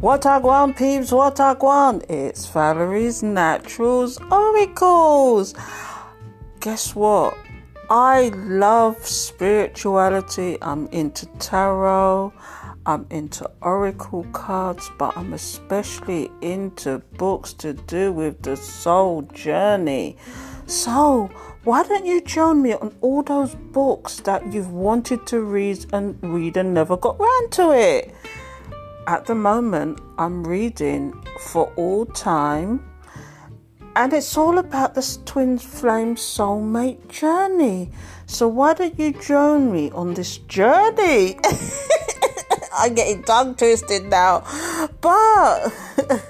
What I want, peeps, what I want. It's Valerie's Naturals Oracles. Guess what? I love spirituality. I'm into tarot. I'm into oracle cards, but I'm especially into books to do with the soul journey. So, why don't you join me on all those books that you've wanted to read and read and never got round to it? At the moment, I'm reading For All Time, and it's all about this twin flame soulmate journey. So, why don't you join me on this journey? I'm getting tongue twisted now, but.